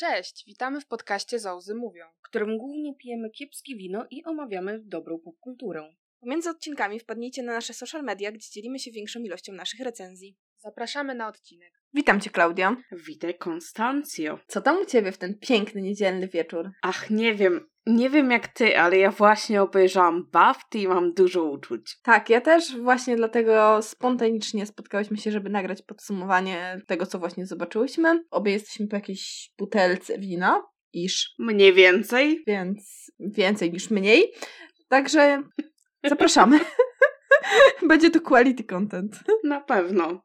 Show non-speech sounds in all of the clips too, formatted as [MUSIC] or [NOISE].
Cześć, witamy w podcaście Zauzy Mówią. w którym głównie pijemy kiepskie wino i omawiamy dobrą popkulturę. Pomiędzy odcinkami wpadnijcie na nasze social media, gdzie dzielimy się większą ilością naszych recenzji. Zapraszamy na odcinek. Witam Cię, Klaudia. Witaj, Konstancjo. Co tam u Ciebie w ten piękny niedzielny wieczór? Ach, nie wiem, nie wiem jak ty, ale ja właśnie obejrzałam Bafty i mam dużo uczuć. Tak, ja też właśnie dlatego spontanicznie spotkałyśmy się, żeby nagrać podsumowanie tego, co właśnie zobaczyłyśmy. Obie jesteśmy po jakiejś butelce wina, iż, Mniej więcej. więc więcej niż mniej. Także zapraszamy. [LAUGHS] [LAUGHS] Będzie to quality content. Na pewno.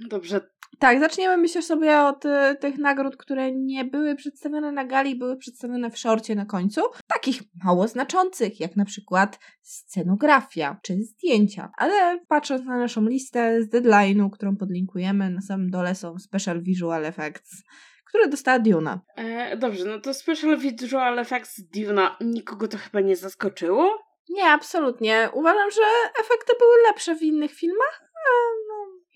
Dobrze, Tak, zaczniemy myślę sobie od y, tych nagród, które nie były przedstawione na gali, były przedstawione w szorcie na końcu. Takich mało znaczących, jak na przykład scenografia czy zdjęcia. Ale patrząc na naszą listę z deadline'u, którą podlinkujemy, na samym dole są Special Visual Effects, które dostała Duna. e, dobrze, no to Special Visual Effects Duna nikogo to chyba nie zaskoczyło. Nie, absolutnie. Uważam, że efekty były lepsze w innych filmach.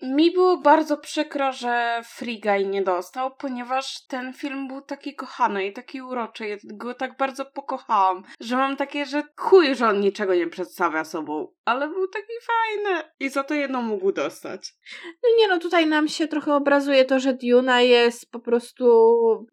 Mi było bardzo przykro, że Free Guy nie dostał, ponieważ ten film był taki kochany i taki uroczy. Ja go tak bardzo pokochałam, że mam takie, że chuj, że on niczego nie przedstawia sobą. Ale był taki fajny i za to jedno mógł dostać. No nie no, tutaj nam się trochę obrazuje to, że Duna jest po prostu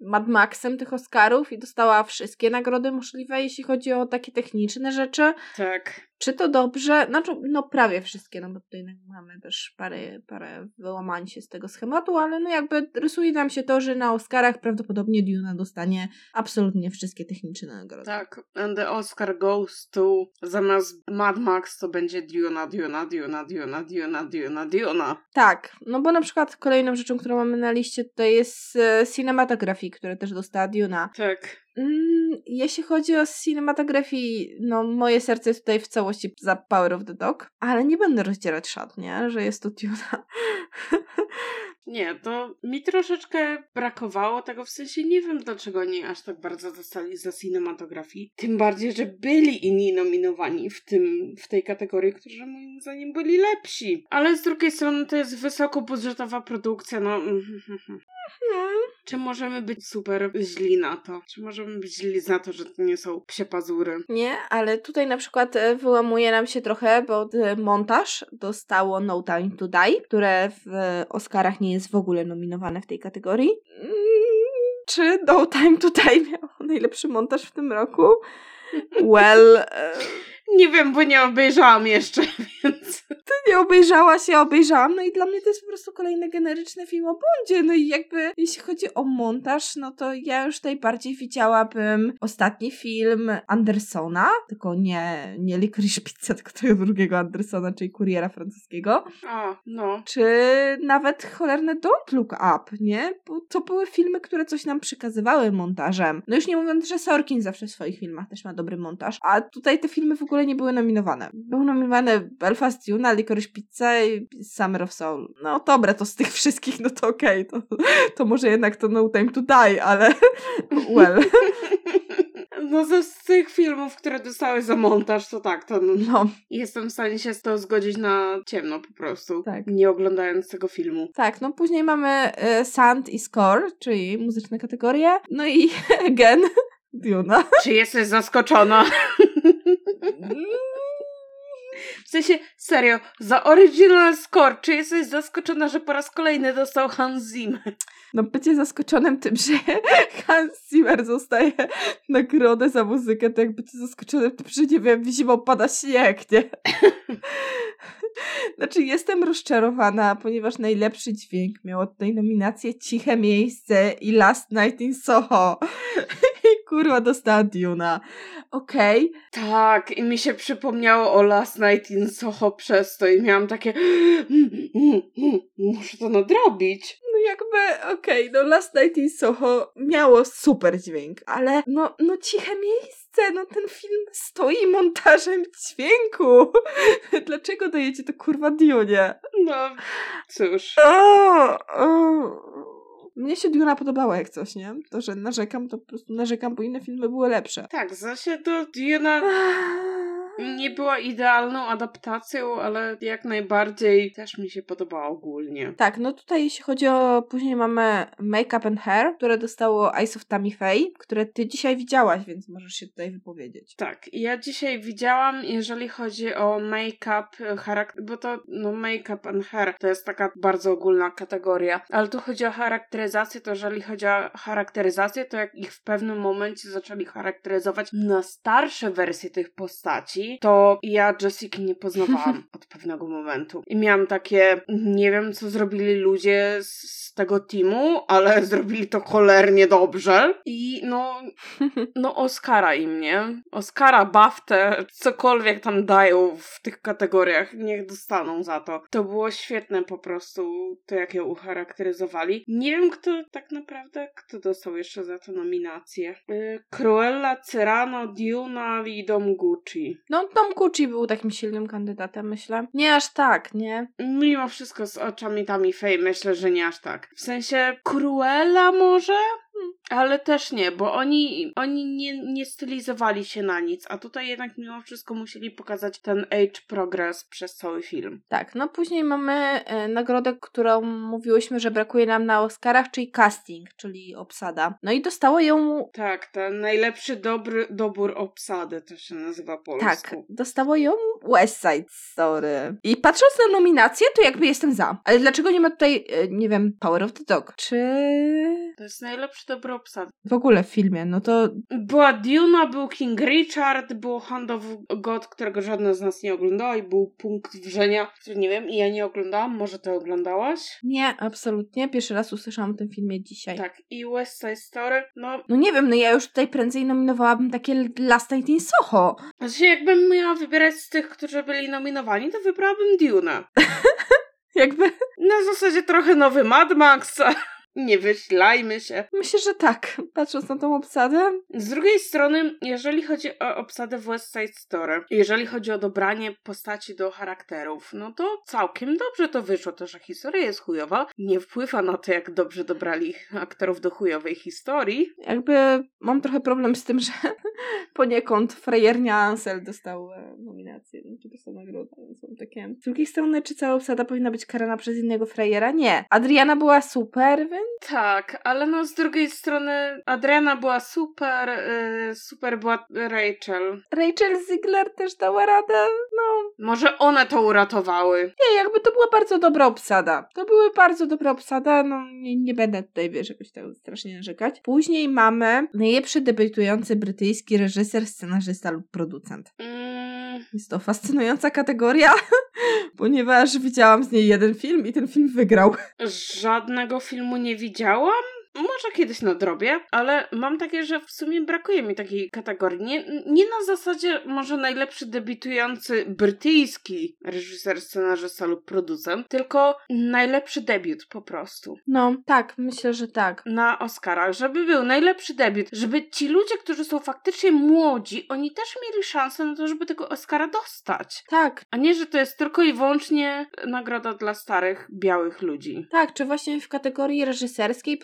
Mad Maxem tych Oscarów i dostała wszystkie nagrody możliwe, jeśli chodzi o takie techniczne rzeczy. Tak. Czy to dobrze? Znaczy, no prawie wszystkie, no bo tutaj mamy też parę, parę wyłamań się z tego schematu, ale no jakby rysuje nam się to, że na Oscarach prawdopodobnie Duna dostanie absolutnie wszystkie techniczne nagrody. Tak. And the Oscar goes to zamiast Mad Max to będzie Duna, Duna, Duna, Duna, Duna, Duna, Duna. Tak, no bo na przykład kolejną rzeczą, którą mamy na liście tutaj jest e, Cinematography, które też dostała Duna. Tak. Mm, jeśli chodzi o cinematografii, no moje serce jest tutaj w całości za Power of the Dog, ale nie będę rozdzierać szat, nie? Że jest to Duna. [LAUGHS] Nie, to mi troszeczkę brakowało tego, w sensie nie wiem dlaczego oni aż tak bardzo dostali za cinematografii. Tym bardziej, że byli inni nominowani w, tym, w tej kategorii, którzy moim zdaniem byli lepsi. Ale z drugiej strony to jest wysokobudżetowa produkcja, no... Hmm. Czy możemy być super źli na to? Czy możemy być źli za to, że to nie są psie pazury? Nie, ale tutaj na przykład e, wyłamuje nam się trochę, bo e, montaż dostało No Time to Die, które w e, Oscarach nie jest w ogóle nominowane w tej kategorii. Mm, Czy No Time to Die miało najlepszy montaż w tym roku? [LAUGHS] Well, e, Nie wiem, bo nie obejrzałam jeszcze, [LAUGHS] więc... ty nie obejrzałaś, ja obejrzałam, no i dla mnie to jest po prostu kolejny generyczny film o Bondzie, no i jakby jeśli chodzi o montaż, no to ja już tutaj bardziej widziałabym ostatni film Andersona, tylko nie, nie Licorice Pizza, tylko tego drugiego Andersona, czyli Kuriera francuskiego, O, no. czy nawet cholerne Don't Look Up, nie? Bo to były filmy, które coś nam przekazywały montażem. No już nie mówiąc, że Sorkin zawsze w swoich filmach też ma dobry montaż, a tutaj te filmy w ogóle nie były nominowane. Były nominowane Belfast, Duna, Licorice Pizza i Summer of Soul. No dobra, to z tych wszystkich, no to okej, to, to może jednak to No Time to Die, ale [LAUGHS] well, [LAUGHS] No ze z tych filmów, które dostały za montaż, to tak, to no, no. jestem w stanie się z to zgodzić na ciemno po prostu. Tak. Nie oglądając tego filmu. Tak, no później mamy e, Sound i Score, czyli muzyczne kategorie, no i [LAUGHS] again, Duna. Czy jesteś zaskoczona? W sensie, serio, za original score, czy jesteś zaskoczona, że po raz kolejny dostał Hans Zimmer? No bycie zaskoczonym tym, że [LAUGHS] Hans Zimmer dostaje nagrodę za muzykę, to jak bycie zaskoczonym tym, że nie wiem, zimą pada śnieg, nie? [LAUGHS] Znaczy jestem rozczarowana, ponieważ najlepszy dźwięk miał tutaj nominację Ciche Miejsce i Last Night in Soho. Kurwa dostała Duna. Okej, Tak, i mi się przypomniało o Last Night in Soho przez to i miałam takie muszę to nadrobić. no jakby, okej, no Last Night in Soho miało super dźwięk, ale no, no ciche miejsce, no ten film stoi montażem dźwięku. [LAUGHS] Dlaczego dajecie to kurwa Dionie? No, cóż. O, o. Mnie się Duna podobała jak coś, nie? To, że narzekam, to po prostu narzekam, bo inne filmy były lepsze. Tak, zaś do Duna nie była idealną adaptacją, ale jak najbardziej też mi się podobała ogólnie. Tak, no tutaj jeśli chodzi o... Później mamy Make Up and Hair, które dostało Eyes of Tammy Faye, które ty dzisiaj widziałaś, więc możesz się tutaj wypowiedzieć. Tak, ja dzisiaj widziałam, jeżeli chodzi o make-up, charakter, bo to no make-up and hair to jest taka bardzo ogólna kategoria, ale tu chodzi o charakteryzację, to jeżeli chodzi o charakteryzację, to jak ich w pewnym momencie zaczęli charakteryzować na starsze wersje tych postaci, to ja Jessica nie poznawałam [LAUGHS] od pewnego momentu. I miałam takie, nie wiem co zrobili ludzie z, z tego teamu, ale [LAUGHS] zrobili to cholernie dobrze. I no, [LAUGHS] no Oscara im, nie? Oscara, Baftę, cokolwiek tam dają w tych kategoriach, niech dostaną za to. To było świetne po prostu, to jak ją ucharakteryzowali. Nie wiem kto tak naprawdę, kto dostał jeszcze za to nominację. Yy, Cruella, Cyrano, Duna i Dom Gucci. No, Tom Gucci był takim silnym kandydatem, myślę. Nie aż tak, nie? Mimo wszystko z oczami Tammy Faye myślę, że nie aż tak. W sensie Cruella może? Ale też nie, bo oni, oni nie, nie stylizowali się na nic, a tutaj jednak mimo wszystko musieli pokazać ten age progress przez cały film. Tak, no później mamy e, nagrodę, którą mówiłyśmy, że brakuje nam na Oscarach, czyli casting, czyli obsada. No i dostało ją... Tak, ten najlepszy dobry, dobór obsady to się nazywa polsku. Tak, dostało ją West Side Story. I patrząc na nominację, to jakby jestem za. Ale dlaczego nie ma tutaj, e, nie wiem, Power of the Dog? Czy... To jest najlepszy obsady. W ogóle w filmie, no to... Była Duna, był King Richard, było Hand of God, którego żadna z nas nie oglądała i był Punkt Wrzenia, który nie wiem i ja nie oglądałam, może ty oglądałaś? Nie, absolutnie. Pierwszy raz usłyszałam o tym filmie dzisiaj. Tak, i West Side Story, no... No nie wiem, no ja już tutaj prędzej nominowałabym takie Last Night in Soho. Znaczy jakbym miała wybierać z tych, którzy byli nominowani, to wybrałabym Dune. [LAUGHS] Jakby... Na zasadzie trochę nowy Mad Max, nie wyślajmy się. Myślę, że tak, patrząc na tą obsadę. Z drugiej strony, jeżeli chodzi o obsadę w West Side Story, jeżeli chodzi o dobranie postaci do charakterów, no to całkiem dobrze to wyszło. To, że historia jest chujowa, nie wpływa na to, jak dobrze dobrali aktorów do chujowej historii. Jakby mam trochę problem z tym, że [LAUGHS] poniekąd frajernia Ansel dostał e, nominację, czy dostał nagrodę, więc mam takie... Z drugiej strony, czy cała obsada powinna być karana przez innego frajera? Nie. Adriana była super, więc tak, ale no z drugiej strony Adriana była super, yy, super była Rachel. Rachel Ziegler też dała radę, no. Może one to uratowały. Nie, jakby to była bardzo dobra obsada. To były bardzo dobra obsada, no nie, nie będę tutaj, wiesz, jakoś tak strasznie narzekać. Później mamy najlepszy debiutujący brytyjski reżyser, scenarzysta lub producent. Mm. Jest to fascynująca kategoria, [LAUGHS] ponieważ widziałam z niej jeden film i ten film wygrał. Żadnego filmu nie widziałam. Może kiedyś nadrobię, ale mam takie, że w sumie brakuje mi takiej kategorii. Nie, nie na zasadzie może najlepszy debiutujący brytyjski reżyser, scenarzysta lub producent, tylko najlepszy debiut po prostu. No, tak, myślę, że tak. Na Oscarach, żeby był najlepszy debiut, żeby ci ludzie, którzy są faktycznie młodzi, oni też mieli szansę na to, żeby tego Oscara dostać. Tak. A nie, że to jest tylko i wyłącznie nagroda dla starych, białych ludzi. Tak, czy właśnie w kategorii reżyserskiej,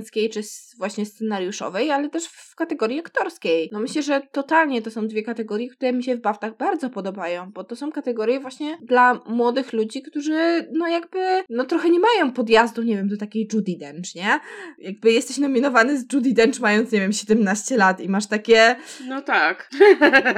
producenckiej, czy właśnie scenariuszowej, ale też w kategorii aktorskiej. No myślę, że totalnie to są dwie kategorie, które mi się w Baftach bardzo podobają, bo to są kategorie właśnie dla młodych ludzi, którzy no jakby, no trochę nie mają podjazdu, nie wiem, do takiej Judy Dench, nie? Jakby jesteś nominowany z Judy Dench mając, nie wiem, 17 lat i masz takie... No tak.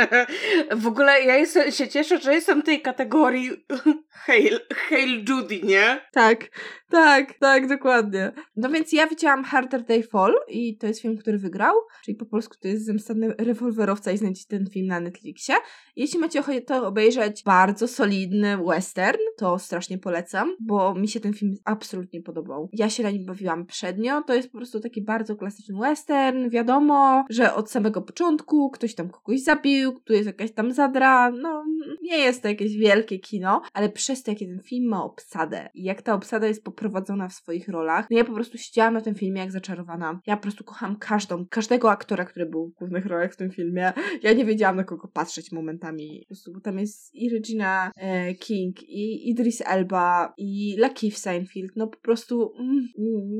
[LAUGHS] w ogóle ja jestem, się cieszę, że jestem w tej kategorii [LAUGHS] Hail, Hail Judy, nie? Tak, tak, tak, dokładnie. No więc ja widziałam Harder Day Fall i to jest film, który wygrał, czyli po polsku to jest Zemstany rewolwerowca i znajdziecie ten film na Netflixie. Jeśli macie ochotę obejrzeć bardzo solidny western, to strasznie polecam, bo mi się ten film absolutnie podobał. Ja się na nim bawiłam przednio, to jest po prostu taki bardzo klasyczny western, wiadomo, że od samego początku ktoś tam kogoś zabił, tu jest jakaś tam zadra, no nie jest to jakieś wielkie kino, ale przez to, jakie ten film ma obsadę i jak ta obsada jest poprowadzona w swoich rolach, no ja po prostu siedziałam na tym filmie filmie jak zaczarowana. Ja po prostu kocham każdą, każdego aktora, który był w głównych rolach w tym filmie. Ja nie wiedziałam na kogo patrzeć momentami. Po prostu, bo tam jest i Regina e, King, i Idris Elba, i Lakeith Seinfeld. No po prostu mm,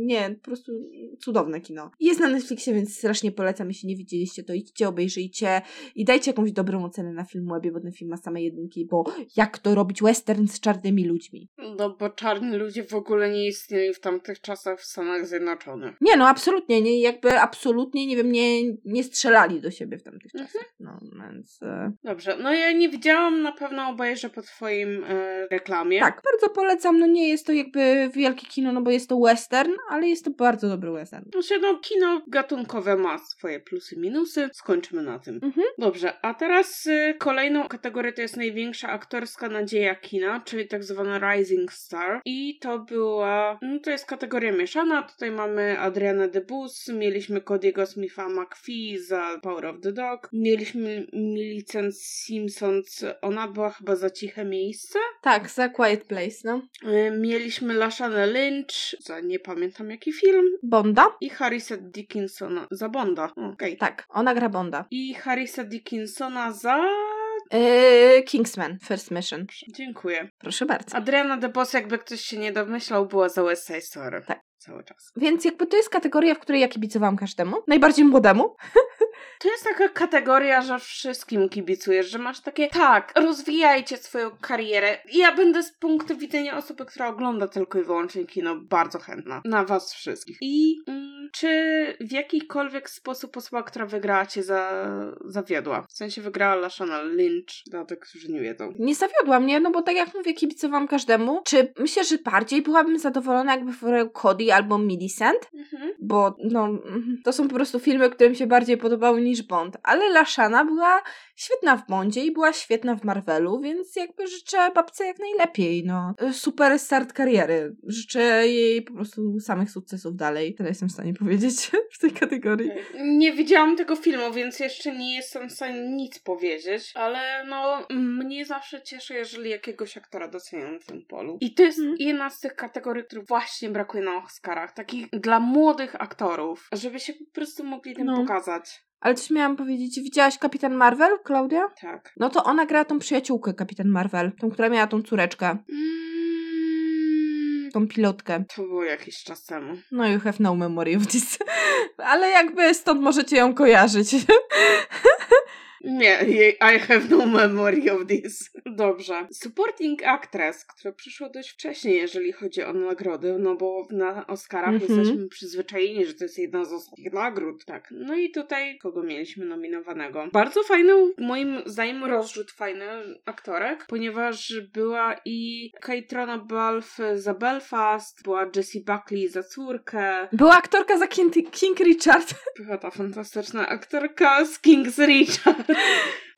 nie, po prostu cudowne kino. Jest na Netflixie, więc strasznie polecam. Jeśli nie widzieliście, to idźcie, obejrzyjcie i dajcie jakąś dobrą ocenę na Filmwebie, bo ten film ma same jedynki, bo jak to robić western z czarnymi ludźmi? No bo czarni ludzie w ogóle nie istnieli w tamtych czasach w Stanach Zjednoczonych. Nie, no absolutnie, nie, jakby absolutnie, nie wiem, nie, nie strzelali do siebie w tamtych Mhm. czasach. No, więc... E, Dobrze, no ja nie widziałam, na pewno obejrzę po twoim e, reklamie. tak, bardzo polecam, no nie jest to jakby wielkie kino, no bo jest to western, ale jest to bardzo dobry western. Znaczy, no, kino gatunkowe ma swoje plusy, minusy. Skończymy na tym. Mhm. Dobrze, a teraz y, kolejną kategorię to jest największa aktorska nadzieja kina, czyli tak zwana Rising Star. I to była, no to jest kategoria mieszana. Tutaj mamy Adriana DeBus, mieliśmy Cody'ego Smitha McPhee za Power of the Dog, mieliśmy Millicent Simpsons, ona była chyba za Ciche Miejsce. Tak, za Quiet Place, no. Y, mieliśmy Lashana Lynch za nie pamiętam jaki film. Bonda? I Harrisa Dickinsona za Bonda. Okej. Tak, ona gra Bonda. I Harrisa Dickinsona za. Yy, Kingsman, First Mission. Dziękuję. Proszę bardzo. Adriana DeBose, jakby ktoś się nie domyślał, była za West Side Story. Tak. Cały czas. Więc jakby to jest kategoria, w której ja kibicowałam każdemu. Najbardziej młodemu. [LAUGHS] To jest taka kategoria, że wszystkim kibicujesz, że masz takie, tak, rozwijajcie swoją karierę. Ja będę z punktu widzenia osoby, która ogląda tylko i wyłącznie kino, bardzo chętna na was wszystkich. I mm, czy w jakikolwiek sposób osoba, która wygrała cię za, zawiodła? W sensie wygrała Lashana Lynch, dla tych, którzy nie wiedzą. Nie zawiodła mnie, no bo tak jak mówię, kibicowałam każdemu. Czy myślę, że bardziej byłabym zadowolona, jakby wygrał Cody albo Millicent? Mhm. Bo no, to są po prostu filmy, które mi się bardziej podobały niż Bond. Ale Lashana była świetna w Bondzie i była świetna w Marvelu, więc jakby życzę babce jak najlepiej, no. Super start kariery. Życzę jej po prostu samych sukcesów dalej. Tyle jestem w stanie powiedzieć [LAUGHS] w tej kategorii. Nie widziałam tego filmu, więc jeszcze nie jestem w stanie nic powiedzieć, ale no mnie zawsze cieszy, jeżeli jakiegoś aktora doceniam w tym polu. I to jest Mhm. jedna z tych kategorii, których właśnie brakuje na Oscarach, takich dla młodych aktorów, żeby się po prostu mogli tym No. pokazać. Ale coś miałam powiedzieć. Widziałaś Kapitan Marvel, Klaudia? Tak. No to ona grała tą przyjaciółkę Kapitan Marvel, tą, która miała tą córeczkę, Mm, tą pilotkę. to było jakiś czas temu. No you have no memory of this. [LAUGHS] Ale jakby stąd możecie ją kojarzyć. [LAUGHS] Nie, I have no memory of this. Dobrze. Supporting actress, która przyszła dość wcześnie, jeżeli chodzi o nagrody, no bo na Oscarach Mhm. jesteśmy przyzwyczajeni, że to jest jedna z ostatnich nagród. Tak. No i tutaj kogo mieliśmy nominowanego? Bardzo fajną, moim zdaniem, rozrzut fajny aktorek, ponieważ była i Kaitrona Balfe za Belfast, była Jessie Buckley za córkę, Była aktorka za King, King Richard. była ta fantastyczna aktorka z King's Richard.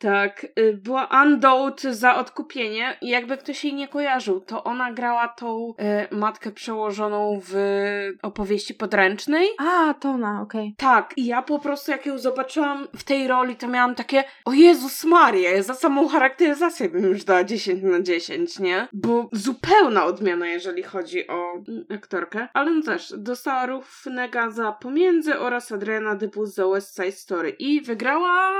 Tak, y, była Undold za odkupienie i jakby ktoś jej nie kojarzył, to ona grała tą y, matkę przełożoną w opowieści podręcznej. A, to ona, okej. Tak, i ja po prostu jak ją zobaczyłam w tej roli, to miałam takie o Jezus Maria, za samą charakteryzację bym już dała 10 na 10, nie? Bo zupełna odmiana, jeżeli chodzi o aktorkę. Ale no też, dostała równego za Pomiędzy oraz Adriana Dybus za West Side Story i wygrała...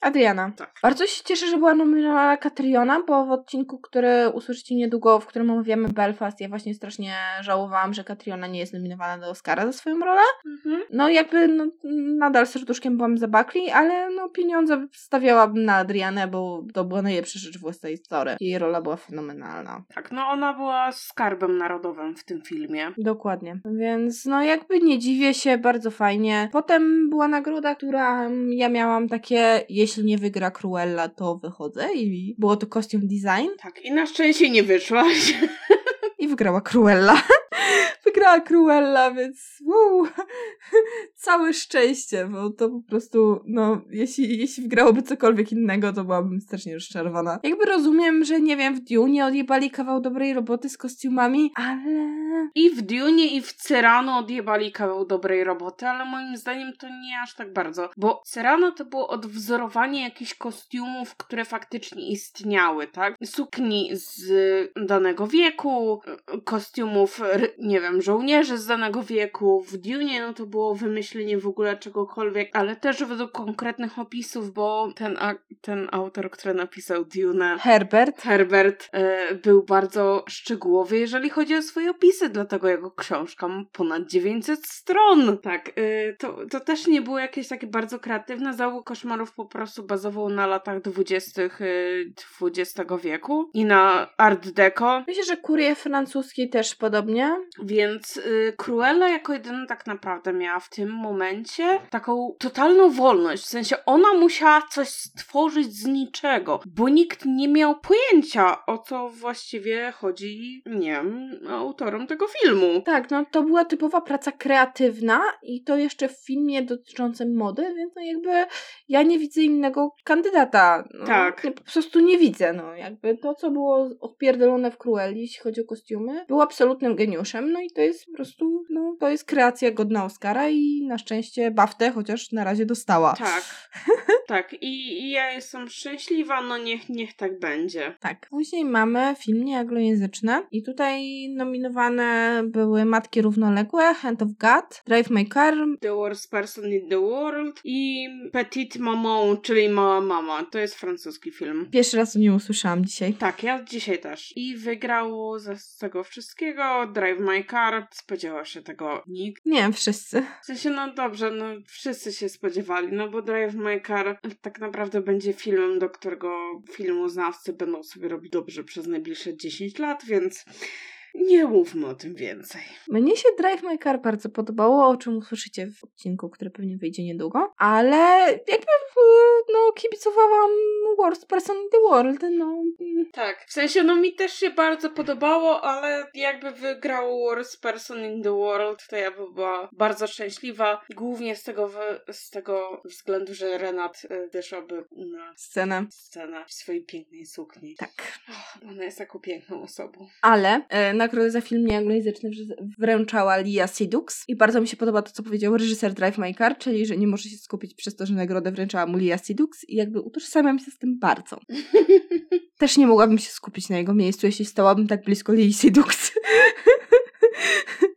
Adriana. Tak. Bardzo się cieszę, że była nominowana Katriona, bo w odcinku, który usłyszycie niedługo, w którym omawiamy Belfast, ja właśnie strasznie żałowałam, że Katriona nie jest nominowana do Oscara za swoją rolę. Mhm. No jakby no, nadal serduszkiem byłam za Buckley, ale no pieniądze stawiałabym na Adrianę, bo to była najlepsza rzecz w Side Story. Jej rola była fenomenalna. Tak, no ona była skarbem narodowym w tym filmie. Dokładnie. Więc no jakby nie dziwię się, bardzo fajnie. Potem była nagroda, która mm, ja miałam takie, jeśli nie wygra Cruella, to wychodzę i było to costume design Tak, i na szczęście nie wyszłaś. i wygrała Cruella. [LAUGHS] [LAUGHS] wygrała Cruella, więc wow. [LAUGHS] całe szczęście, bo to po prostu, no, jeśli, jeśli wgrałoby cokolwiek innego, to byłabym strasznie rozczarowana. Jakby rozumiem, że nie wiem, w Dune odjebali kawał dobrej roboty z kostiumami, ale... I w Dune i w Cyrano odjebali kawał dobrej roboty, ale moim zdaniem to nie aż tak bardzo, bo Cyrano to było odwzorowanie jakichś kostiumów, które faktycznie istniały, tak? Sukni z danego wieku, kostiumów, nie wiem, żołnierzy z danego wieku. W Dune no to było wymyślenie w ogóle czegokolwiek, ale też według konkretnych opisów, bo ten, ten autor, który napisał Dune, Herbert, Herbert e, był bardzo szczegółowy, jeżeli chodzi o swoje opisy, dlatego jego książka ma ponad 900 stron. Tak, e, to, to też nie było jakieś takie bardzo kreatywne. Załóg koszmarów po prostu bazował na latach dwudziestych XX wieku i na Art Deco. Myślę, że kurie francuskiej też podobnie. Więc y, Cruella jako jedyna tak naprawdę miała w tym momencie taką totalną wolność. W sensie ona musiała coś stworzyć z niczego, bo nikt nie miał pojęcia o co właściwie chodzi, nie wiem, autorom tego filmu. Tak, no to była typowa praca kreatywna i to jeszcze w filmie dotyczącym mody, więc no jakby ja nie widzę innego kandydata. No, tak. Nie, po prostu nie widzę, no jakby to, co było odpierdolone w Cruelli, jeśli chodzi o kostiumy, był absolutnym geniuszem, no i to jest po prostu, no to jest kreacja godna Oscara i na szczęście Baftę chociaż na razie dostała. Tak. [LAUGHS] tak. I, I, ja jestem szczęśliwa, no niech, niech tak będzie. Tak. Później mamy film nieanglojęzyczny i tutaj nominowane były Matki Równoległe, Hand of God, Drive My Car, The Worst Person in the World i Petite Maman, czyli Mała Mama. To jest francuski film. Pierwszy raz o nim usłyszałam dzisiaj. Tak, ja dzisiaj też. I wygrał z tego wszystkiego Drive My Car. Spodziewał się tego nikt. Nie, wszyscy. W sensie, no dobrze, no wszyscy się spodziewali, no bo Drive My Car tak naprawdę będzie filmem, do którego filmoznawcy będą sobie robić dobrze przez najbliższe 10 lat, więc nie mówmy o tym więcej. Mnie się Drive My Car bardzo podobało, o czym usłyszycie w odcinku, który pewnie wyjdzie niedługo, ale jakby no kibicowałam Worst Person in the World, no. Tak, w sensie no mi też się bardzo podobało, ale jakby wygrał Worst Person in the World, to ja by była bardzo szczęśliwa, głównie z tego, z tego względu, że Renat wyszłaby na scenę. scenę w swojej pięknej sukni. Tak. Oh, ona jest taką piękną osobą. Ale e, nagrodę za film nieanglojęzyczny wręczała Lia Sidux i bardzo mi się podoba to, co powiedział reżyser Drive My Car, czyli, że nie może się skupić przez to, że nagrodę wręczała mu Lia Sidux i jakby utożsamiam się z tym bardzo. [LAUGHS] Też nie mogłabym się skupić na jego miejscu, jeśli stałabym tak blisko Lii Sidux.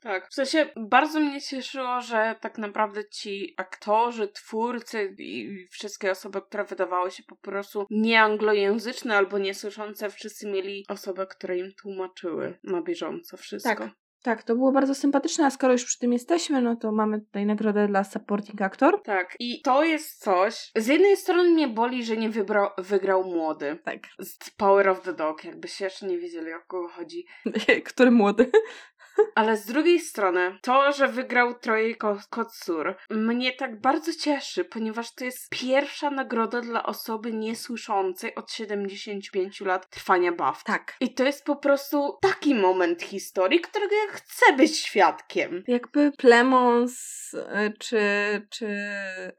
Tak, w sensie bardzo mnie cieszyło, że tak naprawdę ci aktorzy, twórcy i wszystkie osoby, które wydawały się po prostu nieanglojęzyczne albo niesłyszące, wszyscy mieli osoby, które im tłumaczyły na bieżąco wszystko. Tak. Tak, to było bardzo sympatyczne, a skoro już przy tym jesteśmy, no to mamy tutaj nagrodę dla supporting actor. Tak, i to jest coś. Z jednej strony mnie boli, że nie wybrał, wygrał młody. Tak. Z Power of the Dog, jakbyście jeszcze nie wiedzieli o kogo chodzi. [LAUGHS] Który młody? Ale z drugiej strony, to, że wygrał Troje Kotsur, mnie tak bardzo cieszy, ponieważ to jest pierwsza nagroda dla osoby niesłyszącej od 75 lat trwania BAFT. Tak. I to jest po prostu taki moment historii, którego ja chcę być świadkiem. Jakby Plemons e, czy, czy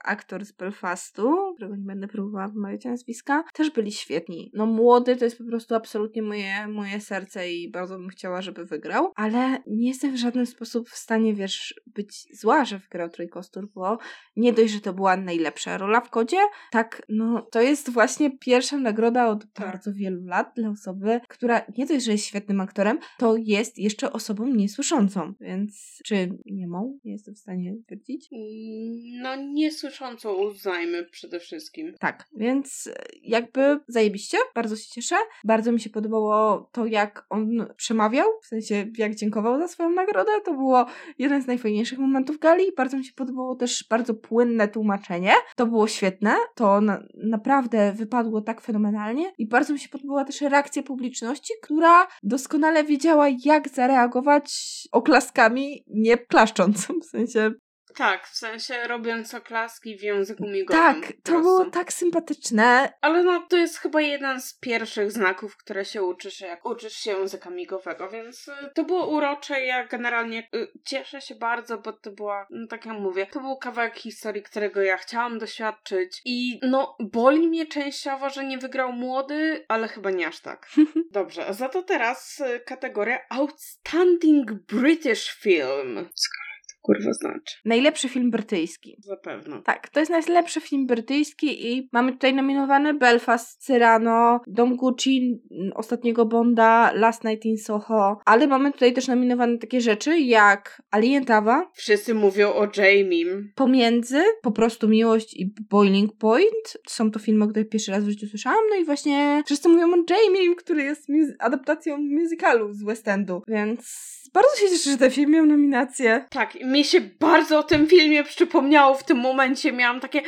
aktor z Belfastu, którego nie będę próbowała wymawiać nazwiska, też byli świetni. No młody to jest po prostu absolutnie moje, moje serce i bardzo bym chciała, żeby wygrał, ale nie jestem w żaden sposób w stanie, wiesz, być zła, że wygrał Trójkostur, bo nie dość, że to była najlepsza rola w kodzie, tak, no to jest właśnie pierwsza nagroda od tak. bardzo wielu lat dla osoby, która nie dość, że jest świetnym aktorem, to jest jeszcze osobą niesłyszącą, więc czy nie mą? Nie jestem w stanie stwierdzić. Mm, no niesłyszącą uznajmy przede wszystkim. Tak, więc jakby zajebiście, bardzo się cieszę. Bardzo mi się podobało to, jak on przemawiał, w sensie jak dziękował za swoją nagrodę. To było jeden z najfajniejszych momentów gali. Bardzo mi się podobało też bardzo płynne tłumaczenie. To było świetne. To na, naprawdę wypadło tak fenomenalnie. I bardzo mi się podobała też reakcja publiczności, która doskonale wiedziała, jak zareagować oklaskami, nie klaszcząc. W sensie Tak, w sensie robiąc oklaski w języku migowym. Tak, to było tak sympatyczne. Ale no, to jest chyba jeden z pierwszych znaków, które się uczysz, jak uczysz się języka migowego, więc y, to było urocze. Ja generalnie y, cieszę się bardzo, bo to była, no tak jak mówię, to był kawałek historii, którego ja chciałam doświadczyć. I no, boli mnie częściowo, że nie wygrał młody, ale chyba nie aż tak. [LAUGHS] Dobrze, a za to teraz y, kategoria Outstanding British Film. Skoro kurwa znaczy. Najlepszy film brytyjski. Zapewne. Tak, to jest najlepszy film brytyjski i mamy tutaj nominowane Belfast, Cyrano, Dom Gucci, Ostatniego Bonda, Last Night in Soho, ale mamy tutaj też nominowane takie rzeczy jak Alientawa, Wszyscy mówią o Jamie. Pomiędzy, Po prostu Miłość i Boiling Point. Są to filmy, o których pierwszy raz w życiu słyszałam, no i właśnie wszyscy mówią o Jamie, który jest adaptacją musicalu z West Endu, więc bardzo się cieszę, że ten film miał nominację. Tak, mi się bardzo o tym filmie przypomniało w tym momencie. Miałam takie.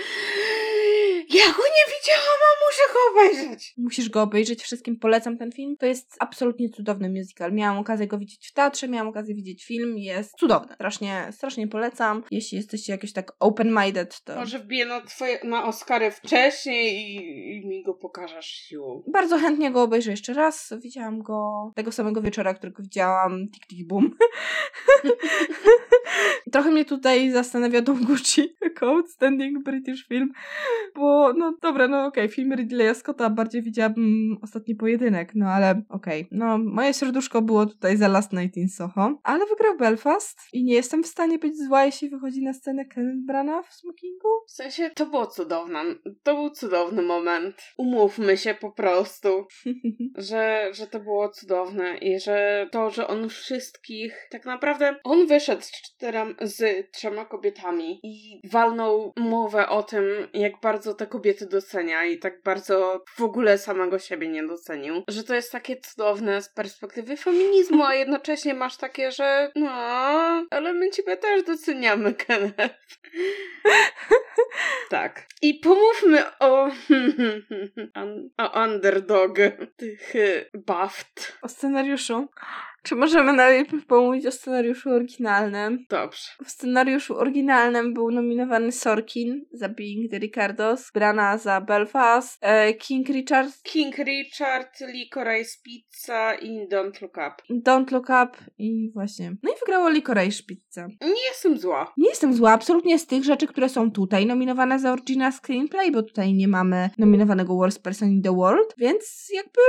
Ja go nie widziałam, a muszę go obejrzeć. Musisz go obejrzeć, wszystkim polecam ten film. To jest absolutnie cudowny musical. Miałam okazję go widzieć w teatrze, miałam okazję widzieć film, jest cudowny. Strasznie, strasznie polecam. Jeśli jesteście jakoś tak open-minded, to Może wbiję na, twoje, na Oscary wcześniej i, i mi go pokażesz siłą. bardzo chętnie go obejrzę jeszcze raz. Widziałam go tego samego wieczora, którego widziałam Tik Tik Boom. [LAUGHS] Trochę mnie tutaj zastanawia Dom Gucci [LAUGHS] jako outstanding British film, bo no dobra, no okej, film Ridleya Scotta bardziej widziałabym ostatni pojedynek, no ale okej. No, moje serduszko było tutaj za Last Night in Soho, ale wygrał Belfast i nie jestem w stanie być zła, jeśli wychodzi na scenę Kenneth Branagh w smokingu. W sensie, to było cudowne. To był cudowny moment. Umówmy się po prostu, [LAUGHS] że, że to było cudowne i że to, że on wszystkich, tak naprawdę, on wyszedł z, czterem, z trzema kobietami i walnął mowę o tym, jak bardzo te kobiety docenia i tak bardzo w ogóle samego siebie nie docenił. Że to jest takie cudowne z perspektywy feminizmu, a jednocześnie masz takie, że no, ale my ciebie też doceniamy, [LAUGHS] Kenneth. Tak. I pomówmy o, [LAUGHS] o underdog tych y, BAFT. O scenariuszu. Czy możemy najpierw pomówić o scenariuszu oryginalnym? Dobrze. W scenariuszu oryginalnym był nominowany Sorkin za Being the Ricardos, Brana za Belfast, e, King Richard King Richard, Licorice Pizza i Don't Look Up. Don't Look Up i właśnie. No i wygrało Licorice Pizza. Nie jestem zła. Nie jestem zła absolutnie z tych rzeczy, które są tutaj nominowane za Original Screenplay, bo tutaj nie mamy nominowanego Worst Person in the World, więc jakby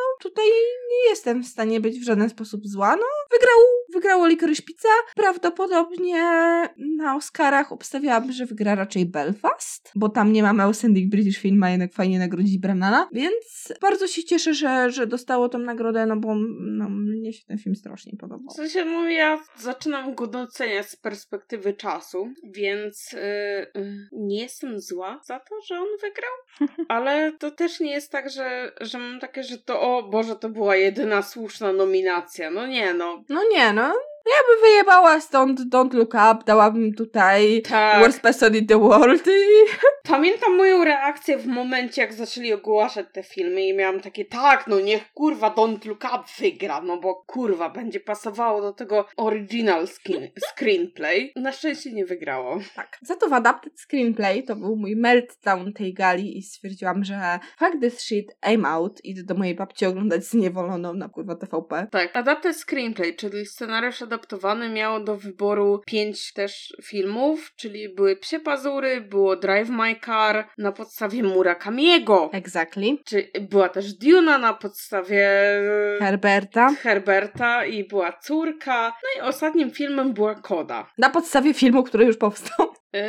no tutaj nie jestem w stanie być w żaden sposób zła. No wygrał, wygrało Licorice Pizza. Prawdopodobnie na Oscarach obstawiałabym, że wygra raczej Belfast, bo tam nie mamy Outstanding British Film, a jednak fajnie nagrodzić Brannana, więc bardzo się cieszę, że, że dostało tą nagrodę, no bo no, mnie się ten film strasznie podobał. W sensie, no ja zaczynam go doceniać z perspektywy czasu, więc y, y, nie jestem zła za to, że on wygrał, [LAUGHS] ale to też nie jest tak, że, że mam takie, że to Boże, to była jedyna słuszna nominacja. No nie, no. No nie, no. Ja bym wyjebała stąd Don't Look Up, dałabym tutaj Tak. Worst Person in the World i... Pamiętam moją reakcję w momencie, jak zaczęli ogłaszać te filmy i miałam takie, tak, no niech kurwa Don't Look Up wygra, no bo kurwa, będzie pasowało do tego original skin, screenplay. Na szczęście nie wygrało. Tak. Za to w Adapted Screenplay to był mój meltdown tej gali i stwierdziłam, że fuck this shit, I'm out. Idę do mojej babci oglądać Zniewoloną na kurwa TVP. Tak, Adapted Screenplay, czyli scenariusz adaptowany miało do wyboru pięć też filmów, czyli były Psie Pazury, było Drive My Car na podstawie Murakamiego, Exactly. czy była też Duna na podstawie Herberta. Herberta i była córka. No i ostatnim filmem była Koda. Na podstawie filmu, który już powstał. Yy,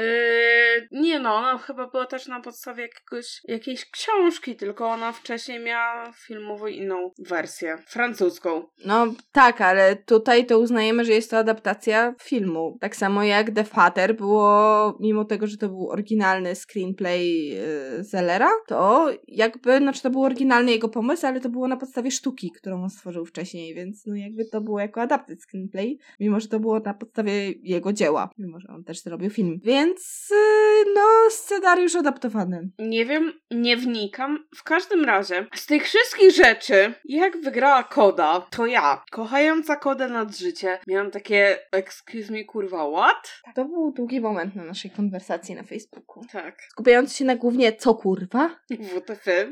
nie no, ona chyba była też na podstawie jakiegoś, jakiejś książki, tylko ona wcześniej miała filmową inną wersję, francuską. No tak, ale tutaj to uznajemy, że jest to adaptacja filmu. Tak samo jak The Father było, mimo tego, że to był oryginalny screenplay yy, Zellera, to jakby, znaczy to był oryginalny jego pomysł, ale to było na podstawie sztuki, którą on stworzył wcześniej, więc no jakby to było jako adapted screenplay, mimo że to było na podstawie jego dzieła, mimo że on też zrobił film. Więc y, no, scenariusz adaptowany. Nie wiem, nie wnikam. W każdym razie, z tych wszystkich rzeczy, jak wygrała Koda, to ja, kochająca Kodę nad życie, miałam takie, excuse me, kurwa, what? To był długi moment na naszej konwersacji na Facebooku. Tak. Skupiając się na głównie co kurwa? WTF?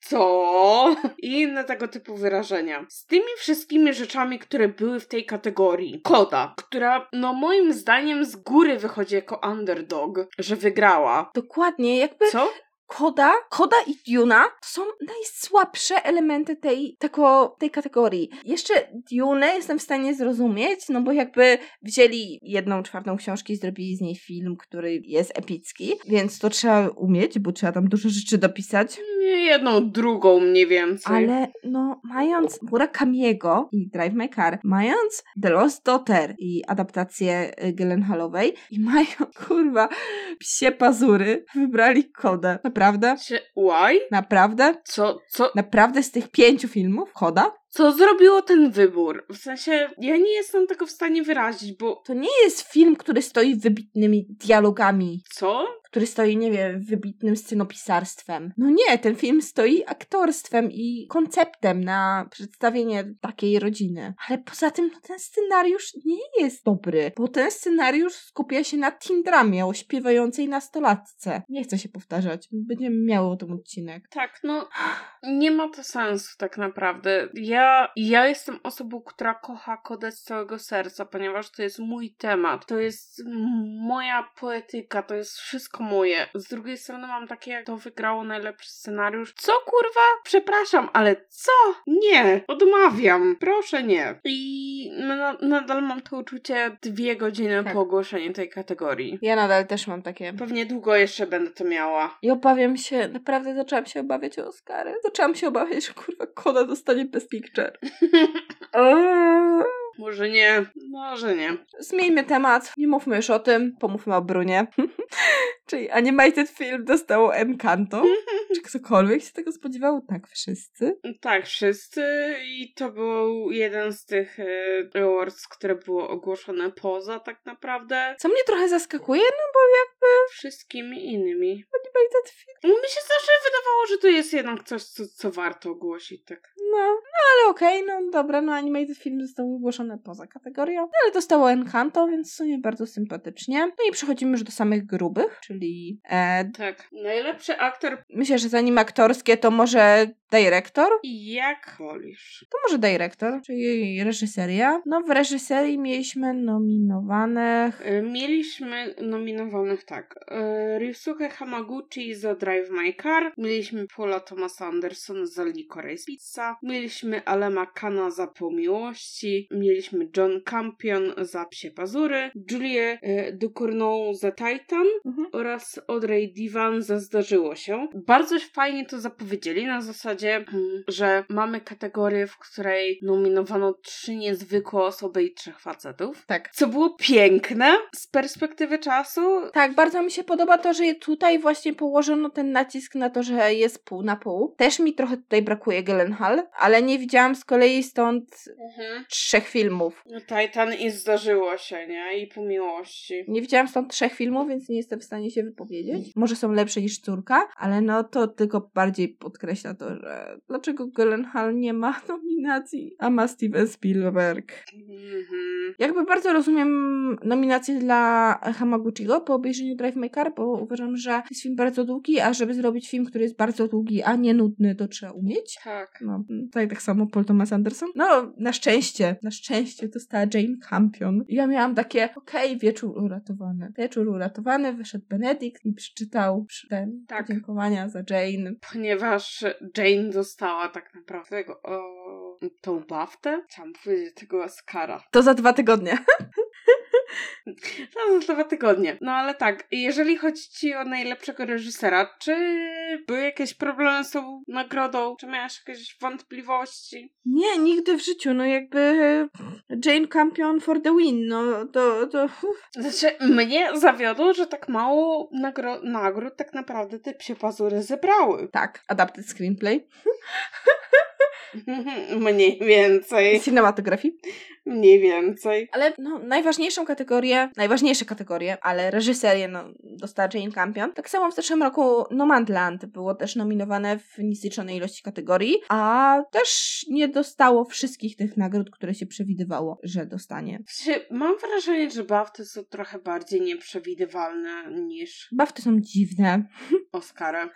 Co? I inne tego typu wyrażenia. Z tymi wszystkimi rzeczami, które były w tej kategorii. Koda, która, no moim zdaniem z góry wychodzi jako underdog, że wygrała. Dokładnie, jakby Co? Koda, Koda i Duna to są najsłabsze elementy tej, tego, tej kategorii. Jeszcze Dune jestem w stanie zrozumieć, no bo jakby wzięli jedną czwartą książki i zrobili z niej film, który jest epicki, więc to trzeba umieć, bo trzeba tam dużo rzeczy dopisać. Nie jedną, drugą mniej więcej. Ale no, mając Murakamiego i Drive My Car, mając The Lost Daughter i adaptację y, Gyllenhaalowej i [LAUGHS] mają, kurwa, psie pazury, wybrali Kodę. Naprawdę? Czy- Why? Naprawdę? Co, co, Naprawdę z tych pięciu filmów? Koda? Co zrobiło ten wybór? W sensie, ja nie jestem tego w stanie wyrazić, bo To nie jest film, który stoi wybitnymi dialogami, co? który stoi, nie wiem, wybitnym scenopisarstwem. No nie, ten film stoi aktorstwem i konceptem na przedstawienie takiej rodziny. Ale poza tym, no ten scenariusz nie jest dobry, bo ten scenariusz skupia się na teen dramie o śpiewającej nastolatce. Nie chcę się powtarzać, będziemy miały o tym odcinek. Tak, no nie ma to sensu tak naprawdę. Ja, ja jestem osobą, która kocha kodę z całego serca, ponieważ to jest mój temat, to jest moja poetyka, to jest wszystko moje. Z drugiej strony mam takie, jak to wygrało najlepszy scenariusz. Co kurwa? Przepraszam, ale co? Nie, odmawiam. Proszę nie. I na, nadal mam to uczucie dwie godziny Tak. po ogłoszeniu tej kategorii. Ja nadal też mam takie. Pewnie długo jeszcze będę to miała. I obawiam się, naprawdę zaczęłam się obawiać o Oscary. Zaczęłam się obawiać, że kurwa Koda dostanie Best Picture. shifted. [LAUGHS] oh. Może nie, może nie. Zmieńmy temat, nie mówmy już o tym, pomówmy o Brunie. [LAUGHS] Czyli Animated Film dostało Encanto. [LAUGHS] Czy ktokolwiek się tego spodziewał? Tak, wszyscy. Tak, wszyscy i to był jeden z tych e, awards, które było ogłoszone poza tak naprawdę Co mnie trochę zaskakuje, no bo wszystkimi innymi. Animated Film, No, mi się zawsze wydawało, że to jest jednak coś, co, co warto ogłosić, tak. no, no ale okej, no dobra, no Animated Film został ogłoszony poza kategorią, no ale dostało Encanto, więc w sumie bardzo sympatycznie. No i przechodzimy już do samych grubych, czyli e, Tak. Najlepszy aktor myślę, że zanim aktorskie, to może dyrektor? jak wolisz. To może dyrektor, czyli reżyseria. No w reżyserii mieliśmy nominowanych... E, Mieliśmy nominowanych tak. e, Ryusuke Hamaguchi za Drive My Car, mieliśmy Paula Thomasa Andersona za Licorice Pizza, mieliśmy Alema Kana za Pół Miłości, mieliśmy John Campion za Psie Pazury, Julię e, Ducournau za Titan Mhm. oraz Audrey Divan za Zdarzyło się. Bardzo fajnie to zapowiedzieli na zasadzie, mm, że mamy kategorię, w której nominowano trzy niezwykłe osoby i trzech facetów. Tak. Co było piękne z perspektywy czasu. Tak, bardzo mi się podoba to, że tutaj właśnie położono ten nacisk na to, że jest pół na pół. Też mi trochę tutaj brakuje Gyllenhaal, ale nie widziałam z kolei stąd trzech filmów. No Titan i zdarzyło się, nie? I po miłości. Nie widziałam stąd trzech filmów, więc nie jestem w stanie się wypowiedzieć. Może są lepsze niż córka, ale no to tylko bardziej podkreśla to, że dlaczego Gyllenhaal nie ma [LAUGHS] nominacji, a ma Steven Spielberg. Mhm. Jakby bardzo rozumiem nominację dla Hamaguchiego po obejrzeniu Drive My Car, bo uważam, że jest film bardzo długi, a żeby zrobić film, który jest bardzo długi, a nie nudny, to trzeba umieć. Tak. No, tutaj tak samo Paul Thomas Anderson. No, na szczęście, na szczęście dostała Jane Campion. I ja miałam takie, okej, wieczór uratowany. Wieczór uratowany, wyszedł Benedict i przeczytał ten Tak. podziękowania za Jane. Ponieważ Jane dostała tak naprawdę tego, o, tą baftę. Chciałam powiedzieć tego Oscara. To za dwa tygodnie. [LAUGHS] [LAUGHS] Za dwa tygodnie. No ale tak, jeżeli chodzi ci o najlepszego reżysera, czy były jakieś problemy z tą nagrodą? Czy miałaś jakieś wątpliwości? Nie, nigdy w życiu. No jakby Jane Campion for the win. No to, to Znaczy, mnie zawiodło, że tak mało nagro- nagród tak naprawdę te psie pazury zebrały. tak, adapted screenplay. [LAUGHS] Mniej więcej. Cinematografii. Mniej więcej. Ale no, najważniejszą kategorię, najważniejsze kategorie, ale reżyserię no, dostała Jane Campion. Tak samo w zeszłym roku Nomadland było też nominowane w niezliczonej ilości kategorii, a też nie dostało wszystkich tych nagród, które się przewidywało, że dostanie. Mam wrażenie, że BAFTY są trochę bardziej nieprzewidywalne niż Bafty są dziwne. [LAUGHS] Oscary.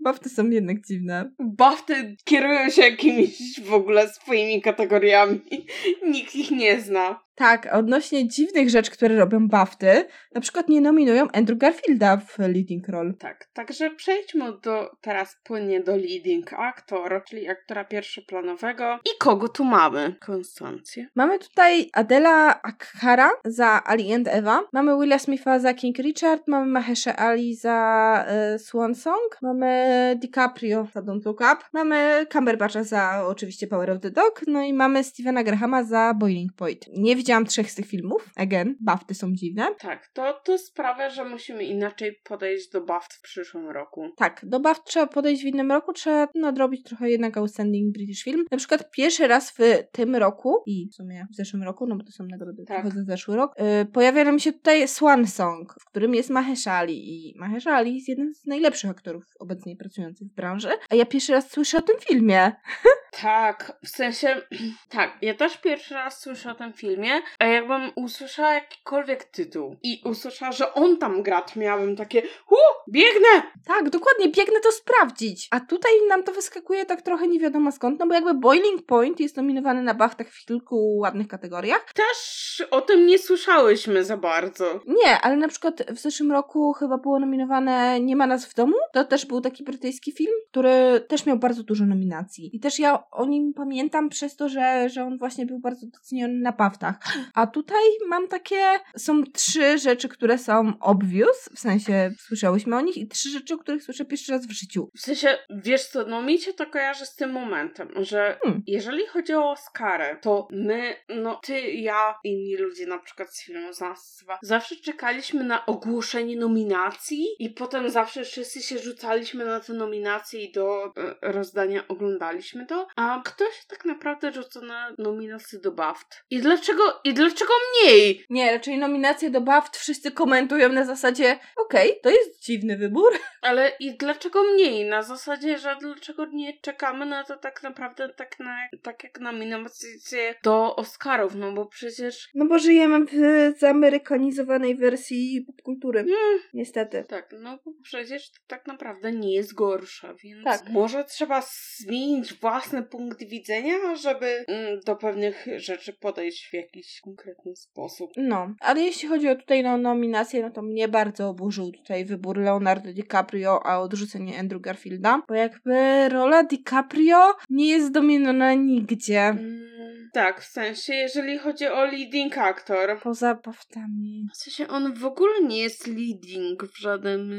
Bafty są jednak dziwne. BAFTY kierują się jakimiś w ogóle swoimi kategoriami. [LAUGHS] Nikt ich nie zna. Tak, odnośnie dziwnych rzeczy, które robią Bafty, na przykład nie nominują Andrew Garfielda w leading role. Tak, także przejdźmy do teraz płynnie do leading actor, czyli aktora pierwszoplanowego. I kogo tu mamy? Konstancję. Mamy tutaj Adela Akhara za Ali and Eva, mamy Willa Smitha za King Richard, mamy Mahesha Ali za e, Swan Song, mamy DiCaprio za Don't Look Up, mamy Cumberbatcha za oczywiście Power of the Dog, no i mamy Stevena Grahama za Boiling Point. Nie widziałam trzech z tych filmów, again, bafty są dziwne. Tak, to, to sprawia, że musimy inaczej podejść do BAFT w przyszłym roku. Tak, do BAFT trzeba podejść w innym roku, trzeba nadrobić trochę jednak Outstanding British Film. Na przykład pierwszy raz w tym roku i w sumie w zeszłym roku, no bo to są nagrody Tak. trochę za zeszły rok, yy, pojawia nam się tutaj Swan Song, w którym jest Mahershala Ali i Mahershala Ali jest jednym z najlepszych aktorów obecnie pracujących w branży, a ja pierwszy raz słyszę o tym filmie. [LAUGHS] Tak, w sensie, [CLEARS THROAT] tak, ja też pierwszy raz słyszę o tym filmie, a jakbym usłyszała jakikolwiek tytuł i usłyszała, że on tam gra, to miałabym takie, hu, biegnę! Tak, dokładnie, biegnę to sprawdzić. A tutaj nam to wyskakuje tak trochę nie wiadomo skąd, no bo jakby Boiling Point jest nominowany na BAFTach w kilku ładnych kategoriach, Też o tym nie słyszałyśmy za bardzo. Nie, ale na przykład w zeszłym roku chyba było nominowane Nie ma nas w domu. To też był taki brytyjski film, który też miał bardzo dużo nominacji. I też ja o nim pamiętam przez to, że, że on właśnie był bardzo doceniony na baftach. A tutaj mam takie, są trzy rzeczy, które są obvious, w sensie słyszałyśmy o nich i trzy rzeczy, o których słyszę pierwszy raz w życiu. W sensie, wiesz co, no mi się to kojarzy z tym momentem, że Hmm. jeżeli chodzi o Oscarę, to my, no ty, ja, inni ludzie na przykład z filmu Znawstwa, zawsze czekaliśmy na ogłoszenie nominacji i potem zawsze wszyscy się rzucaliśmy na te nominacje i do e, rozdania oglądaliśmy to, a ktoś tak naprawdę rzuca na nominacje do BAFT. I dlaczego, i dlaczego mniej? Nie, raczej nominacje do BAFT wszyscy komentują na zasadzie okej, to jest dziwny wybór. [LAUGHS] Ale i dlaczego mniej? Na zasadzie, że dlaczego nie czekamy na to tak naprawdę tak, na, tak jak na nominacje do Oscarów, no bo przecież No bo żyjemy w zamerykanizowanej wersji popkultury. mm, Niestety. tak, no bo przecież to tak naprawdę nie jest gorsza, więc Tak. może trzeba zmienić własny punkt widzenia, żeby mm, do pewnych rzeczy podejść w jakiś konkretny sposób. No, ale jeśli chodzi o tutaj no, nominację, no to mnie bardzo oburzył tutaj wybór Leonardo DiCaprio, a odrzucenie Andrew Garfielda, bo jakby rola DiCaprio nie jest dominiona nigdzie. Mm, tak, w sensie, jeżeli chodzi o leading actor, Poza baftami. w sensie on w ogóle nie jest leading w żadnym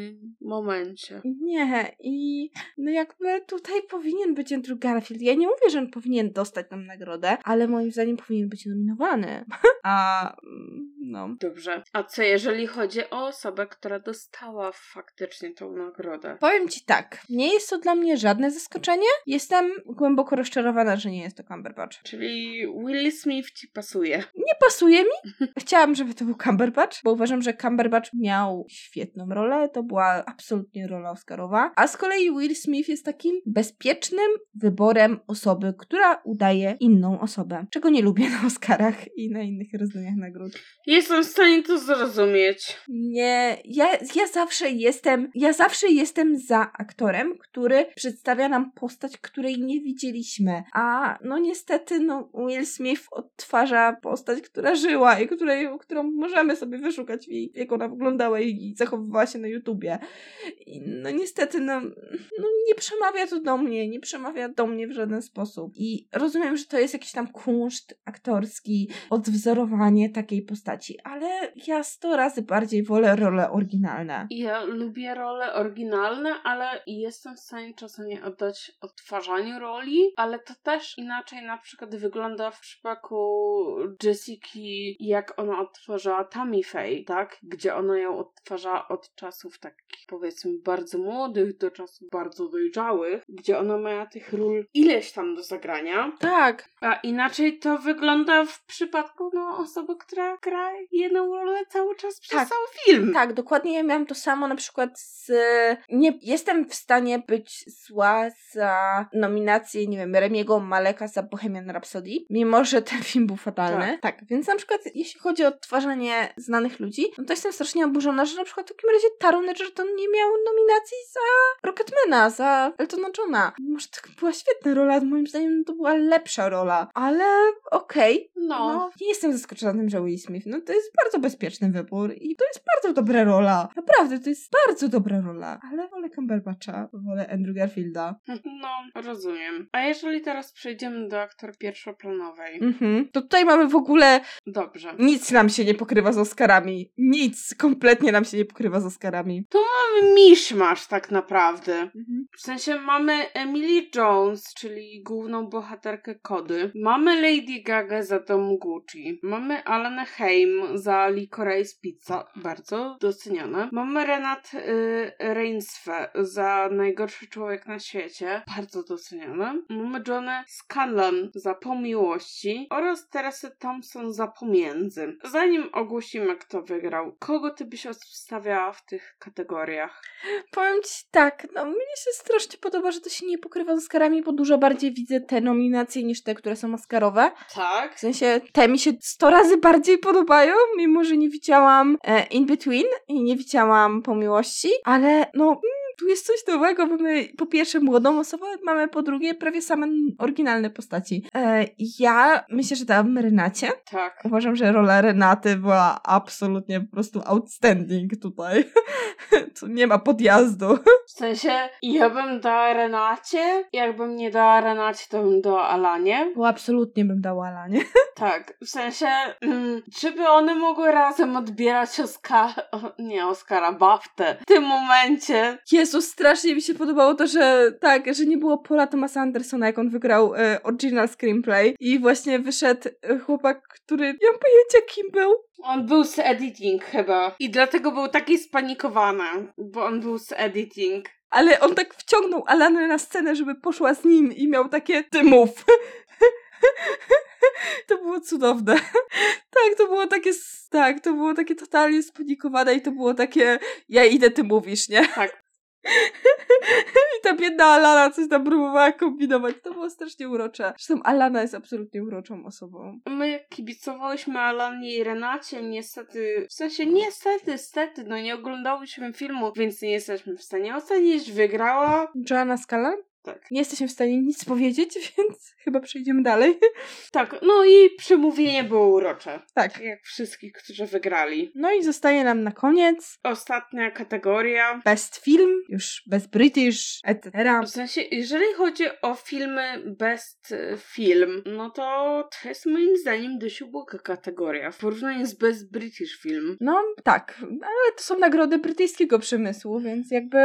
momencie. Nie, i no jakby tutaj powinien być Andrew Garfield. Ja nie mówię, że on powinien dostać tam nagrodę, ale moim zdaniem powinien być nominowany. [LAUGHS] A mm, no. Dobrze. A co jeżeli chodzi o osobę, która dostała faktycznie tą nagrodę? Powiem ci tak, nie jest to dla mnie żadne zaskoczenie. Jestem głęboko rozczarowana, że nie jest to Cumberbatch. Czyli Will Smith ci pasuje. Nie pasuje mi. [LAUGHS] Chciałam, żeby to był Cumberbatch, bo uważam, że Cumberbatch miał świetną rolę. To była absolutnie rola Oscarowa. A z kolei Will Smith jest takim bezpiecznym wyborem osoby, która udaje inną osobę. Czego nie lubię na Oscarach i na innych rozdaniach nagród. Jestem w stanie to zrozumieć. Nie, ja, ja zawsze jestem, ja zawsze jestem za aktorem, który przedstawia nam postać, której nie widzieliśmy. A no niestety, no Will Smith odtwarza postać, która żyła i której, którą możemy sobie wyszukać, jej, jak ona wyglądała i zachowywała się na YouTubie. I no niestety, no, no nie przemawia to do mnie, nie przemawia do mnie w żaden sposób. I rozumiem, że to jest jakiś tam kunszt aktorski, odwzorowanie takiej postaci, ale ja sto razy bardziej wolę role oryginalne. Ja lubię role oryginalne, ale jestem w stanie czasami oddać odtwarzaniu roli, ale to też inaczej na przykład wygląda w przypadku Jessica, jak ona odtwarzała Tammy Faye, tak? Gdzie ona ją odtwarzała od czasów takich powiedzmy bardzo młodych do czasów bardzo dojrzałych, gdzie ona miała tych ról ileś tam do zagrania. Tak. A inaczej to wygląda w przypadku no, osoby, która gra jedną rolę cały czas przez Tak. cały film. Tak, dokładnie ja miałam to samo na przykład z... Nie jestem w stanie być zła za nominację, nie wiem, Remiego Maleka za Bohemian Rhapsody, mimo że ten film był fatalny. Tak. więc na przykład jeśli chodzi o odtwarzanie znanych ludzi, no to jestem strasznie oburzona, że na przykład w takim razie Taron Egerton nie miał nominacji za Rocketmana, za Eltona Johna. Mimo, że to była świetna rola, moim zdaniem to była lepsza rola, ale okej. No. No, nie jestem zaskoczona tym, że Will Smith. No to jest bardzo bezpieczny wybór i to jest bardzo dobra rola. Naprawdę, to jest bardzo dobra rola. Ale wolę Cumberbatcha, wolę Andrew Garfielda. [LAUGHS] No, rozumiem. A jeżeli teraz przejdziemy do aktor pierwszoplanowej. Mhm. To tutaj mamy w ogóle Dobrze. nic nam się nie pokrywa z Oscarami. Nic, kompletnie nam się nie pokrywa z Oscarami. Mamy miszmasz tak naprawdę. Mhm. W sensie mamy Emily Jones, czyli główną bohaterkę Kody. Mamy Lady Gaga za Dom Gucci. Mamy Alanę Haim za Licorice Pizza. Bardzo docenione. Mamy Renat y, Reinsve za Najgorszy Człowiek na świecie. Bardzo docenione. Mamy Johnę Scanlon za Po miłości oraz Teresę Thompson za Pomiędzy. Zanim ogłosimy kto wygrał, kogo ty byś odstawiała w tych kategoriach? Powiem ci tak, no mnie się strasznie podoba, że to się nie pokrywa z Oscarami, bo dużo bardziej widzę te nominacje niż te, które są Oscarowe. Tak. W sensie te mi się sto razy bardziej podobają, mimo że nie widziałam e, In Between i nie widziałam Po miłości, ale no mm, tu jest coś nowego. Mamy po pierwsze młodą osobę, mamy po drugie prawie same oryginalne postaci. E, ja myślę, że dałabym Renacie. Tak. Uważam, że rola Renaty była absolutnie po prostu outstanding tutaj. [LAUGHS] tu nie ma podjazdu. W sensie, ja bym dała Renacie, jakbym nie dała Renacie, to bym dała Alanie. Bo absolutnie bym dała Alanie. [LAUGHS] Tak, w sensie, mm, czy by one mogły razem odbierać Oscara, nie Oscara, Baftę w tym momencie? Jezus, strasznie mi się podobało to, że tak, że nie było Paula Thomasa Andersona, jak on wygrał e, original screenplay i właśnie wyszedł e, chłopak, który nie mam pojęcia kim był. On był z editing chyba i dlatego był taki spanikowany, bo on był z editing. Ale on tak wciągnął Alanę na scenę, żeby poszła z nim i miał takie ty mów. [LAUGHS] To było cudowne. Tak, to było takie, tak, to było takie totalnie spanikowane i to było takie, ja idę, ty mówisz, nie? Tak. I [LAUGHS] ta biedna Alana coś tam próbowała kombinować. To było strasznie urocze. Zresztą Alana jest absolutnie uroczą osobą. My kibicowałyśmy Alanie i Renacie, niestety, w sensie niestety, stety, no nie oglądałyśmy filmu, więc nie jesteśmy w stanie ocenić, wygrała. Joanna Scala? Tak. Nie jesteśmy w stanie nic powiedzieć, [LAUGHS] więc chyba przejdziemy dalej. Tak, no i przemówienie było urocze. Tak. Jak wszystkich, którzy wygrali. No i zostaje nam na koniec Ostatnia kategoria. Best Film, już Best British, etc. W sensie, jeżeli chodzi o filmy Best Film, no to to jest moim zdaniem dość uboga kategoria w porównaniu z Best British Film. No tak, ale to są nagrody brytyjskiego przemysłu, więc jakby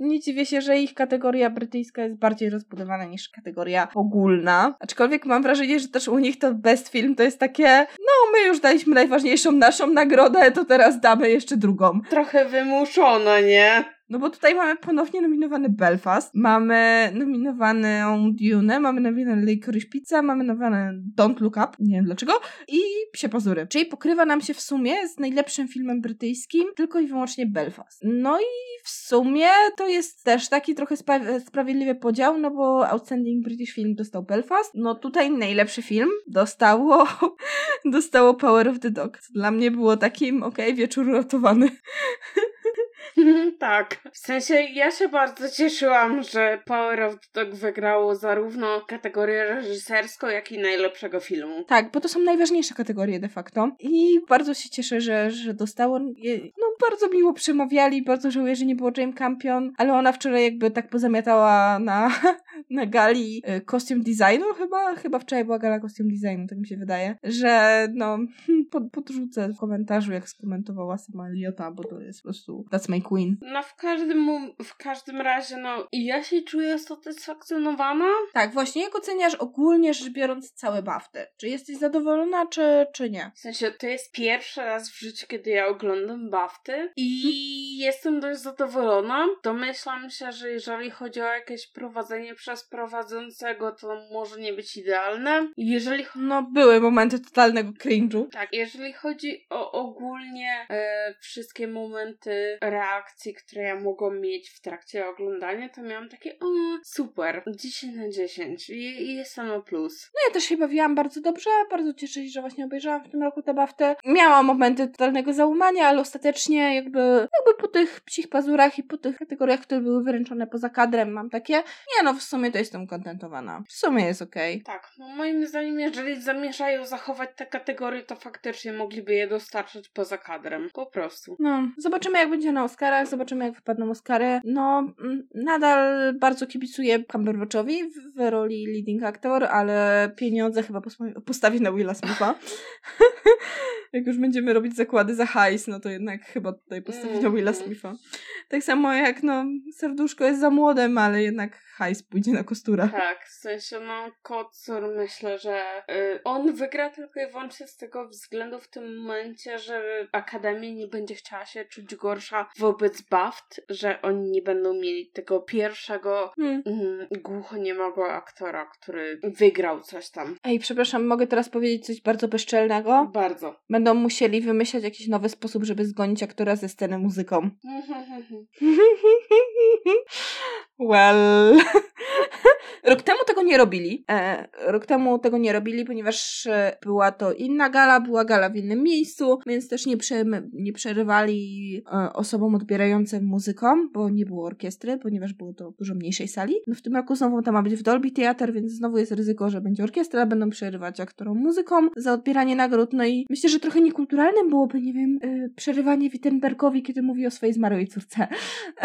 nie dziwię się, że ich kategoria brytyjska jest bardziej rozbudowana niż kategoria ogólna. Aczkolwiek mam wrażenie, że też u nich to best film to jest takie, no my już daliśmy najważniejszą naszą nagrodę, to teraz damy jeszcze drugą. Trochę wymuszona, nie? No bo tutaj mamy ponownie nominowany Belfast, mamy nominowaną Dune, mamy nominowaną Licorice Pizza, mamy nominowane Don't Look Up, nie wiem dlaczego, i Psie Pazury. Czyli pokrywa nam się w sumie z najlepszym filmem brytyjskim tylko i wyłącznie Belfast. No i w sumie to jest też taki trochę spra- sprawiedliwy podział, no bo Outstanding British Film dostał Belfast, no tutaj najlepszy film dostało, [LAUGHS] dostało Power of the Dog. Dla mnie było takim, okej, wieczór ratowany. [LAUGHS] [LAUGHS] tak. W sensie ja się bardzo cieszyłam, że Power of the Dog wygrało zarówno kategorię reżyserską, jak i najlepszego filmu. Tak, bo to są najważniejsze kategorie de facto. I bardzo się cieszę, że, że dostało. No, bardzo miło przemawiali, bardzo żałuję, że nie było Jane Campion, ale ona wczoraj jakby tak pozamiatała na, [LAUGHS] na gali kostium designu chyba. Chyba wczoraj była gala kostium designu, tak mi się wydaje. Że no, [LAUGHS] pod, podrzucę w komentarzu, jak skomentowała sama Eliota, bo to jest po prostu that's my queen. No w każdym, w każdym razie, no ja się czuję satysfakcjonowana. Tak, właśnie, jak oceniasz ogólnie rzecz biorąc całe BAFTY? Czy jesteś zadowolona, czy, czy nie? W sensie to jest pierwszy raz w życiu, kiedy ja oglądam Bafty i jestem dość zadowolona. Domyślam się, że jeżeli chodzi o jakieś prowadzenie przez prowadzącego, to może nie być idealne. Jeżeli No, były momenty totalnego cringe'u. tak, jeżeli chodzi o ogólnie e, wszystkie momenty reakcji, które ja mogłam mieć w trakcie oglądania, to miałam takie o, super, 10 na 10 i, i jestem na plus. No ja też się bawiłam bardzo dobrze, bardzo cieszę się, że właśnie obejrzałam w tym roku tę baftę. Miałam momenty totalnego załamania, ale ostatecznie jakby, jakby po tych psich pazurach i po tych kategoriach, które były wyręczone poza kadrem mam takie, nie no w sumie to jestem kontentowana. W sumie jest okej. Tak, no moim zdaniem, jeżeli zamierzają zachować te kategorie, to faktycznie mogliby je dostarczyć poza kadrem. Po prostu. No, zobaczymy jak będzie na Oscarach, zobaczymy jak wypadną Oscary. No, mm, nadal bardzo kibicuję Cumberbatchowi w, w roli leading actor, ale pieniądze chyba postawię na Willa Smitha. [LAUGHS] jak już będziemy robić zakłady za hajs, no to jednak chyba tutaj postawię na Willa Mhm. Smitha. Tak samo jak, no, serduszko jest za młodym, ale jednak hajs pójdzie na kostura. Tak, w sensie, no, Kocur myślę, że y, on wygra tylko i wyłącznie z tego względu w tym momencie, że Akademia nie będzie chciała się czuć gorsza wobec BAFT, że oni nie będą mieli tego pierwszego Hmm. mm, głuchoniemego aktora, który wygrał coś tam. Ej, przepraszam, mogę teraz powiedzieć coś bardzo bezczelnego? Bardzo. Będą musieli wymyśleć jakiś nowy sposób, żeby zgonić aktora ze sceny muzyką. [LAUGHS] Well. [LAUGHS] Rok temu tego nie robili. E, rok temu tego nie robili, ponieważ e, była to inna gala, była gala w innym miejscu, więc też nie, prze, nie przerywali e, osobom odbierającym muzyką, bo nie było orkiestry, ponieważ było to w dużo mniejszej sali. No w tym roku znowu to ma być w Dolby Theater, więc znowu jest ryzyko, że będzie orkiestra, będą przerywać aktorom muzyką za odbieranie nagród. No i myślę, że trochę niekulturalnym byłoby, nie wiem, e, przerywanie Wittenbergowi, kiedy mówi o swojej zmarłej córce.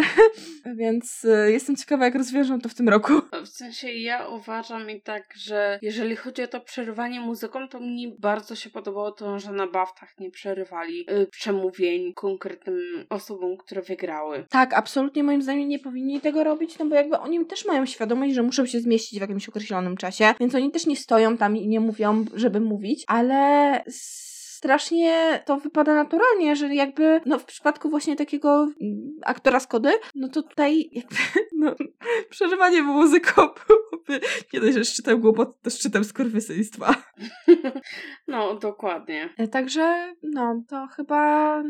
[LAUGHS] więc e, jestem ciekawa, jak rozwiążą to w tym roku. W sensie ja uważam i tak, że jeżeli chodzi o to przerywanie muzyką, to mi bardzo się podobało to, że na baftach nie przerywali y, przemówień konkretnym osobom, które wygrały. Tak, absolutnie moim zdaniem nie powinni tego robić, no bo jakby oni też mają świadomość, że muszą się zmieścić w jakimś określonym czasie, więc oni też nie stoją tam i nie mówią, żeby mówić, ale strasznie to wypada naturalnie, że jakby, no w przypadku właśnie takiego mm, aktora Skody, no to tutaj jakby, [LAUGHS] no, przeżywanie muzyką byłoby nie dość, że szczytem głupot, to szczytem skurwysyństwa. [LAUGHS] No, dokładnie. E, Także, no, to chyba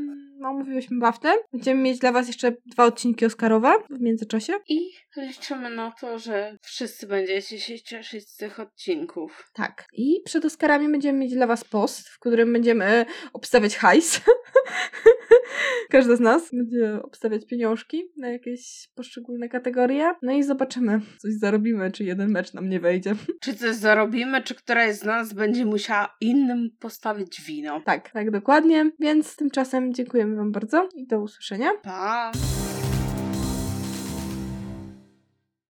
omówiłyśmy baftę. Będziemy mieć dla Was jeszcze dwa odcinki Oscarowe w międzyczasie. I liczymy na to, że wszyscy będziecie się cieszyć z tych odcinków. Tak. I przed Oscarami będziemy mieć dla Was post, w którym będziemy obstawiać hajs. [LAUGHS] Każda z nas będzie obstawiać pieniążki na jakieś poszczególne kategorie. No i zobaczymy, coś zarobimy, czy jeden mecz nam nie wejdzie. [LAUGHS] Czy coś zarobimy, czy któraś z nas będzie musiała innym postawić wino. Tak, tak dokładnie. Więc tymczasem dziękujemy Wam bardzo i do usłyszenia. Pa!